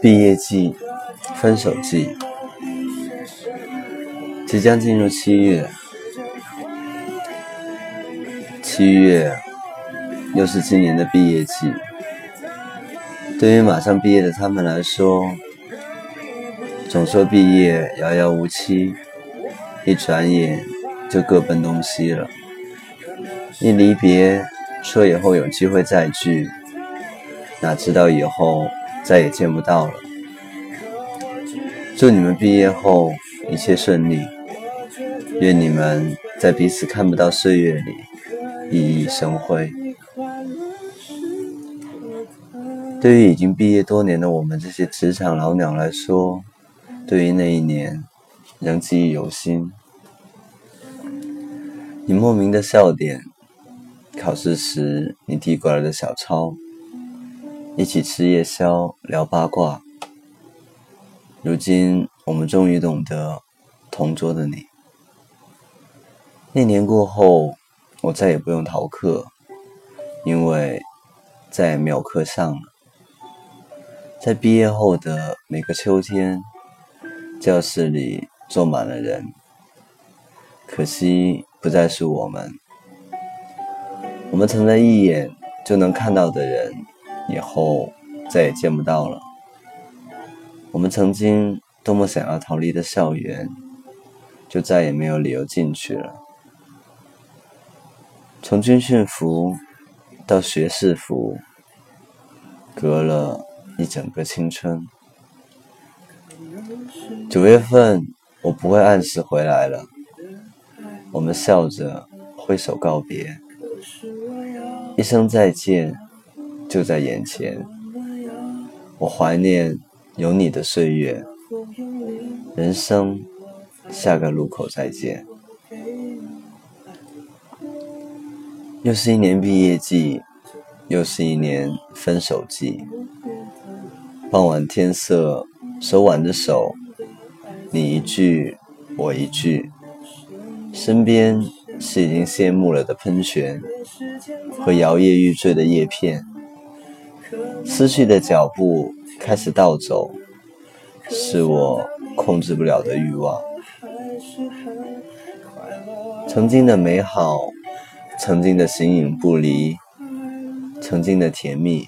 毕业季，分手季，即将进入七月。七月又是今年的毕业季。对于马上毕业的他们来说，总说毕业遥遥无期，一转眼就各奔东西了。一离别，说以后有机会再聚，哪知道以后再也见不到了。祝你们毕业后一切顺利，愿你们在彼此看不到岁月里熠熠生辉。对于已经毕业多年的我们这些职场老鸟来说，对于那一年仍记忆犹新。你莫名的笑点。考试时你递过来的小抄，一起吃夜宵聊八卦。如今我们终于懂得同桌的你。那年过后，我再也不用逃课，因为再也没有课上了。在毕业后的每个秋天，教室里坐满了人，可惜不再是我们。我们曾在一眼就能看到的人，以后再也见不到了。我们曾经多么想要逃离的校园，就再也没有理由进去了。从军训服到学士服，隔了一整个青春。九月份，我不会按时回来了。我们笑着挥手告别。一声再见，就在眼前。我怀念有你的岁月。人生，下个路口再见。又是一年毕业季，又是一年分手季。傍晚天色，手挽着手，你一句我一句，身边。是已经谢幕了的喷泉和摇曳欲坠的叶片，思绪的脚步开始倒走，是我控制不了的欲望。曾经的美好，曾经的形影不离，曾经的甜蜜，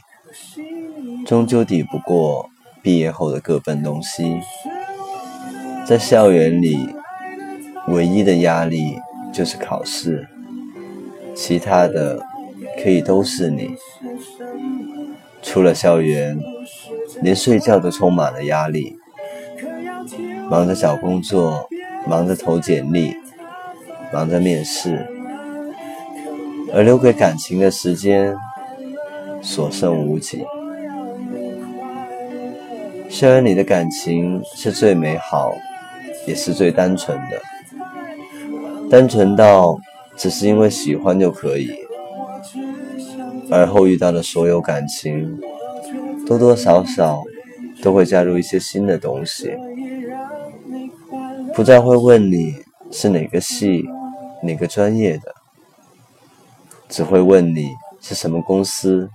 终究抵不过毕业后的各奔东西。在校园里，唯一的压力。就是考试，其他的可以都是你。出了校园，连睡觉都充满了压力，忙着找工作，忙着投简历，忙着面试，而留给感情的时间所剩无几。校园里的感情是最美好，也是最单纯的。单纯到只是因为喜欢就可以，而后遇到的所有感情，多多少少都会加入一些新的东西，不再会问你是哪个系、哪个专业的，只会问你是什么公司、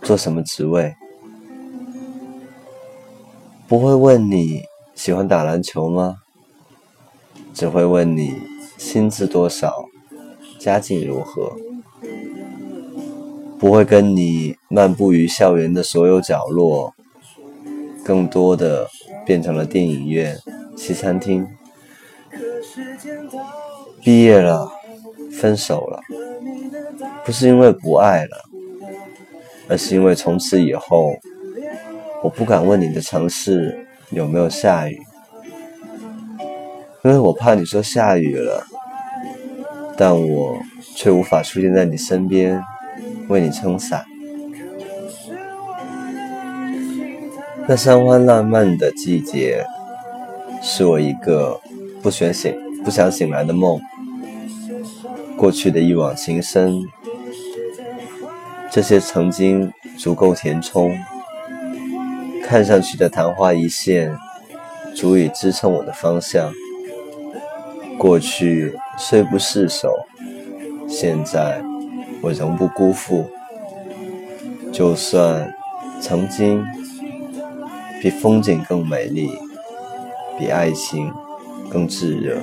做什么职位，不会问你喜欢打篮球吗？只会问你薪资多少，家境如何，不会跟你漫步于校园的所有角落，更多的变成了电影院、西餐厅。毕业了，分手了，不是因为不爱了，而是因为从此以后，我不敢问你的城市有没有下雨。因为我怕你说下雨了，但我却无法出现在你身边为你撑伞。那山花烂漫的季节，是我一个不想醒、不想醒来的梦。过去的一往情深，这些曾经足够填充，看上去的昙花一现，足以支撑我的方向。过去虽不释手，现在我仍不辜负。就算曾经比风景更美丽，比爱情更炙热。